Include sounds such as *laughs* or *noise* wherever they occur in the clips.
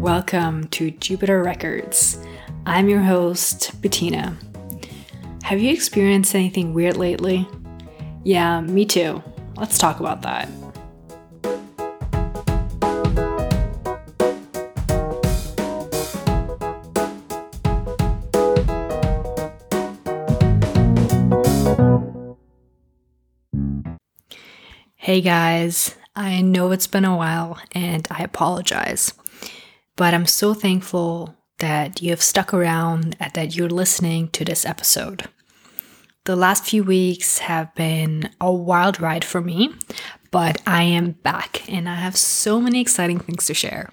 Welcome to Jupiter Records. I'm your host, Bettina. Have you experienced anything weird lately? Yeah, me too. Let's talk about that. Hey guys, I know it's been a while and I apologize, but I'm so thankful that you have stuck around and that you're listening to this episode. The last few weeks have been a wild ride for me, but I am back and I have so many exciting things to share.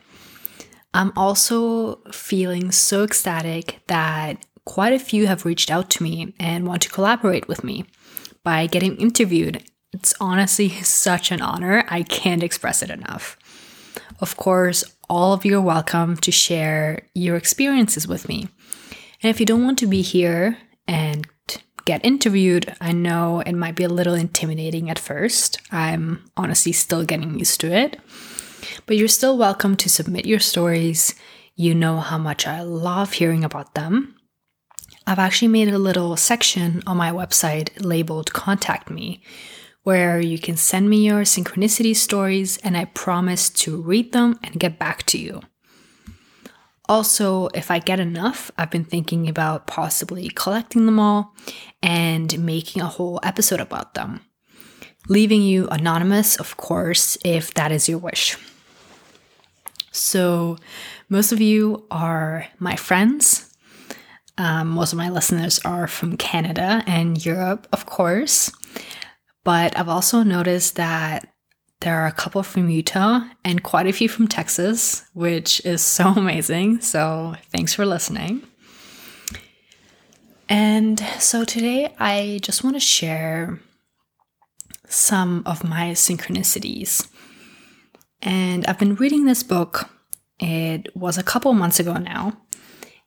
I'm also feeling so ecstatic that quite a few have reached out to me and want to collaborate with me by getting interviewed it's honestly such an honor. I can't express it enough. Of course, all of you are welcome to share your experiences with me. And if you don't want to be here and get interviewed, I know it might be a little intimidating at first. I'm honestly still getting used to it. But you're still welcome to submit your stories. You know how much I love hearing about them. I've actually made a little section on my website labeled Contact Me, where you can send me your synchronicity stories and I promise to read them and get back to you. Also, if I get enough, I've been thinking about possibly collecting them all and making a whole episode about them. Leaving you anonymous, of course, if that is your wish. So, most of you are my friends. Um, most of my listeners are from Canada and Europe, of course. But I've also noticed that there are a couple from Utah and quite a few from Texas, which is so *laughs* amazing. So thanks for listening. And so today I just want to share some of my synchronicities. And I've been reading this book. It was a couple months ago now.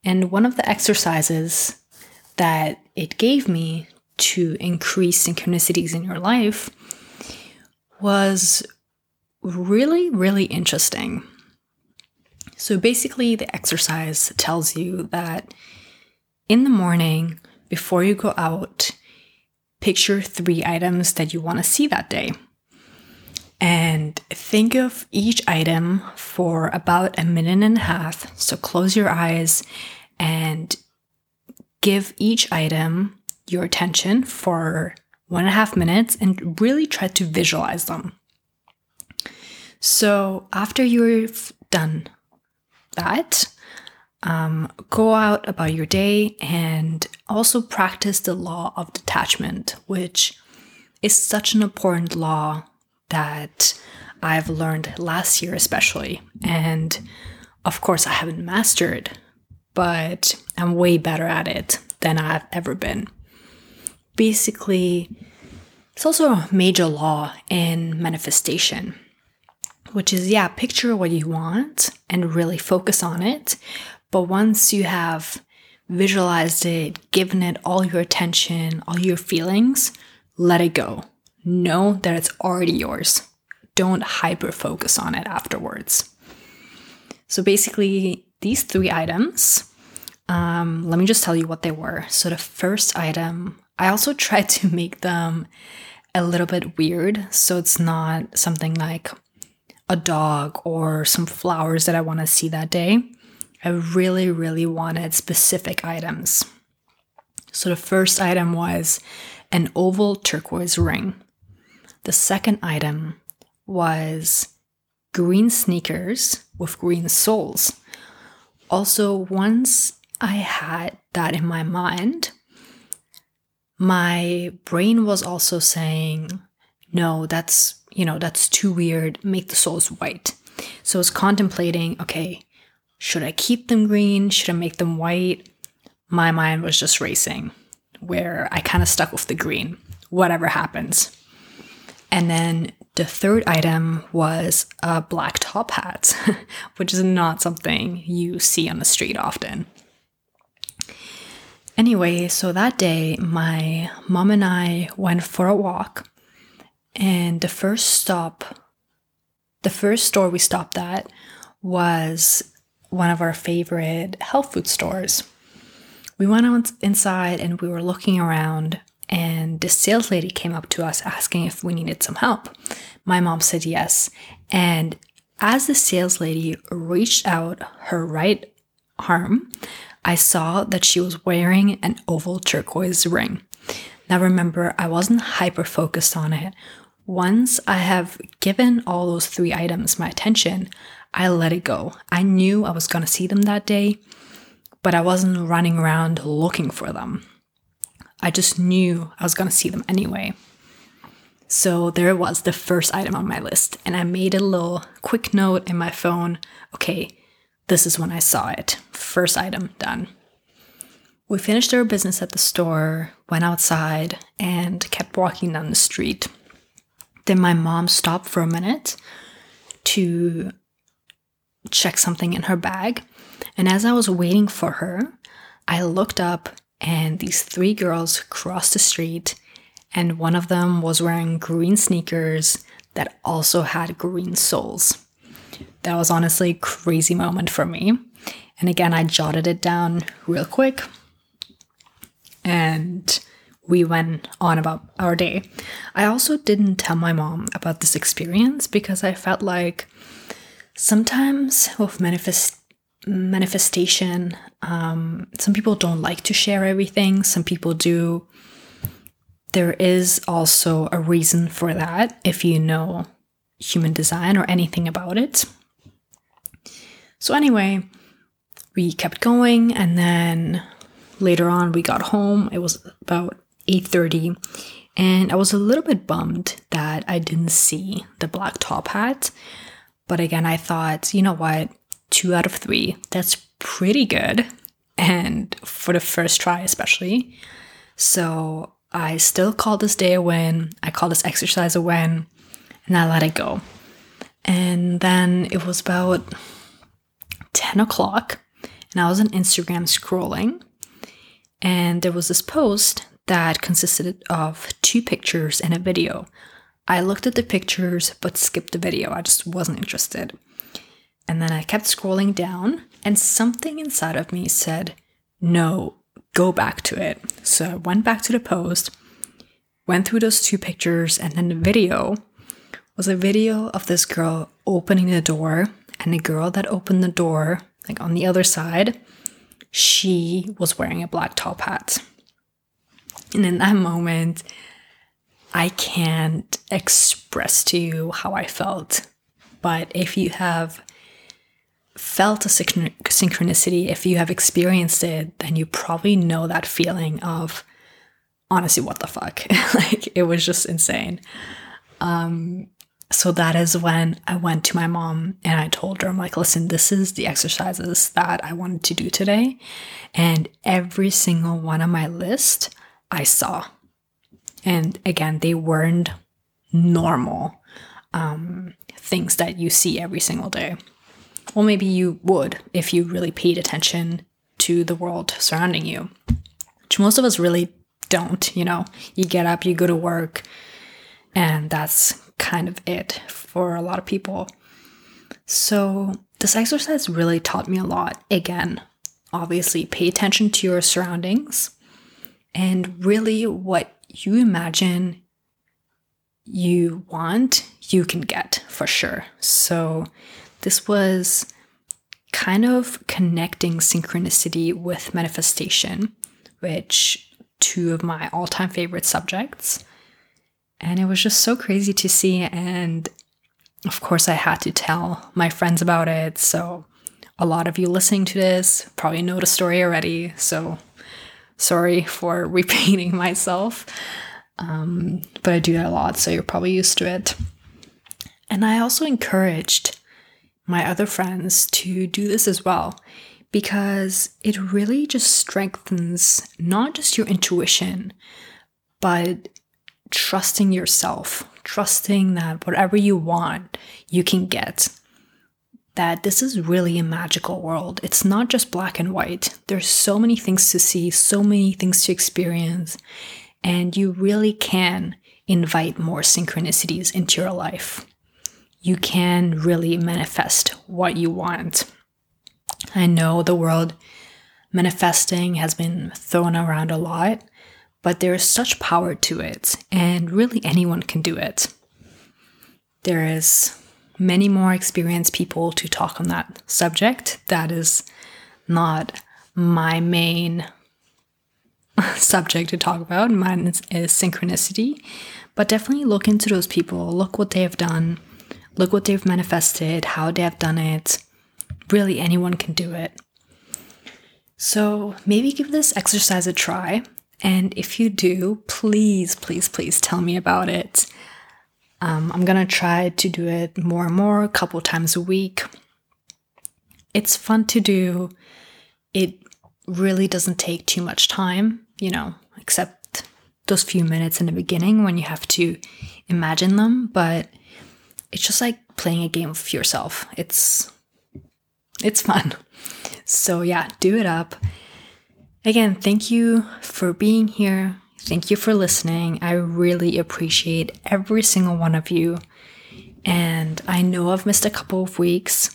And one of the exercises that it gave me to increase synchronicities in your life was really, really interesting. So basically, the exercise tells you that in the morning, before you go out, picture three items that you want to see that day. And think of each item for about a minute and a half. So close your eyes and give each item your attention for one and a half minutes and really try to visualize them. So, after you've done that, um, go out about your day and also practice the law of detachment, which is such an important law that I've learned last year, especially. And of course, I haven't mastered, but I'm way better at it than I've ever been basically, it's also a major law in manifestation, which is, yeah, picture what you want and really focus on it. But once you have visualized it, given it all your attention, all your feelings, let it go. Know that it's already yours. Don't hyper focus on it afterwards. So basically, these three items, um, let me just tell you what they were. So the first item I also *laughs* try to make them a little bit weird so it's not something like a dog or some flowers that I want to see that day. I really, really wanted specific items. So the first item was an oval turquoise ring. The second item was green sneakers with green soles. Also, once I had that in my mind, my brain was also saying, no, that's, you know, that's too weird. Make the soles white. So I was contemplating, okay, should I keep them green? Should I make them white? My mind was just racing, where I kind of stuck with the green, whatever happens. And then the third item was a black top hat, *laughs* which is not something you see on the street often. Anyway, so that day, my mom and I went for a walk, and the first stop, the first store we stopped at was one of our favorite health food stores. We went out inside and we were looking around, and the sales lady came up to us asking if we needed some help. My mom said yes. And as the sales lady reached out her right arm, I saw that she was wearing an oval turquoise ring. Now, remember, I wasn't hyper focused on it. Once I have given all those three items my attention, I let it go. I knew I was going to see them that day, but I wasn't running around looking for them. I just knew I was going to see them anyway. So there was, the first item on my list. And I made a little quick note in my phone okay, this is when I saw it. First item done. We finished our business at the store, went outside, and kept walking down the street. Then my mom stopped for a minute to check something in her bag. And as I was waiting for her, I looked up and these three girls crossed the street, and one of them was wearing green sneakers that also had green soles. That was honestly a crazy moment for me. And again, I jotted it down real quick. And we went on about our day. I also didn't tell my mom about this experience because I felt like sometimes with manifest manifestation, um, some people don't like to share everything. Some people do. There is also a reason for that if you know human design or anything about it. So, anyway, we kept going and then later on we got home. It was about 8:30 and I was a little bit bummed that I didn't see the black top hat. But again, I thought, you know what? 2 out of 3. That's pretty good and for the first try especially. So, I still call this day a win. I call this exercise a win and I let it go. And then it was about 10 o'clock and I was on Instagram scrolling. And there was this post that consisted of two pictures and a video. I looked at the pictures but skipped the video. I just wasn't interested. And then I kept scrolling down, and something inside of me said, No, go back to it. So I went back to the post, went through those two pictures, and then the video was a video of this girl opening the door and the girl that opened the door, like on the other side, she was wearing a black top hat. And in that moment, I can't express to you how I felt. But if you have felt a synchronicity, if you have experienced it, then you probably know that feeling of honestly, what the fuck? *laughs* like, it was just insane. Um, so that is when I went to my mom and I told her, I'm like, listen, this is the exercises that I wanted to do today. And every single one on my list I saw. And again, they weren't normal um, things that you see every single day. Well, maybe you would if you really paid attention to the world surrounding you, which most of us really don't. You know, you get up, you go to work, and that's kind of it for a lot of people. So, this exercise really taught me a lot. Again, obviously, pay attention to your surroundings and really what you imagine you want, you can get for sure. So, this was kind of connecting synchronicity with manifestation, which two of my all time favorite subjects. And it was just so crazy to see. And of course, I had to tell my friends about it. So, a lot of you listening to this probably know the story already. So, sorry for *laughs* repeating myself. Um, but I do that a lot. So, you're probably used to it. And I also encouraged my other friends to do this as well because it really just strengthens not just your intuition, but trusting yourself, trusting that whatever you want, you can get. that this is really a magical world. It's not just black and white. There's so many things to see, so many things to experience, and you really can invite more synchronicities into your life. You can really manifest what you want. I know the world manifesting has been thrown around a lot, but there is such power to it, and really anyone can do it. There is many more experienced people to talk on that subject. That is not my main *laughs* subject to talk about. Mine is, is, synchronicity. But definitely look into those people, look what they have done, look what they've manifested, how they have done it. Really, anyone can do it. So maybe give this exercise a try. And if you do, please, please, please tell me about it. Um, I'm gonna try to do it more and more, a couple times a week. It's fun to do. It really doesn't take too much time, you know, except those few minutes in the beginning when you have to imagine them, but it's just like playing a game of yourself. It's it's fun. *laughs* So yeah, do it up. Again, thank you for being here. Thank you for listening. I really appreciate every single one of you. And I know I've missed a couple of weeks,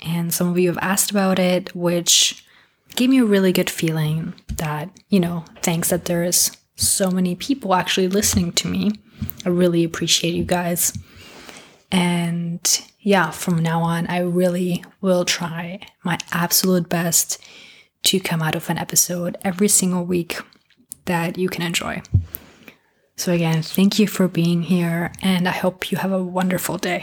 and some of you have asked about it, which gave me a really good feeling that, you know, thanks that there's so many people actually listening to me. I really appreciate you guys. And yeah, from now on, I really will try my absolute best to come out of an episode every single week that you can enjoy. So, again, thank you for being here, and I hope you have a wonderful day.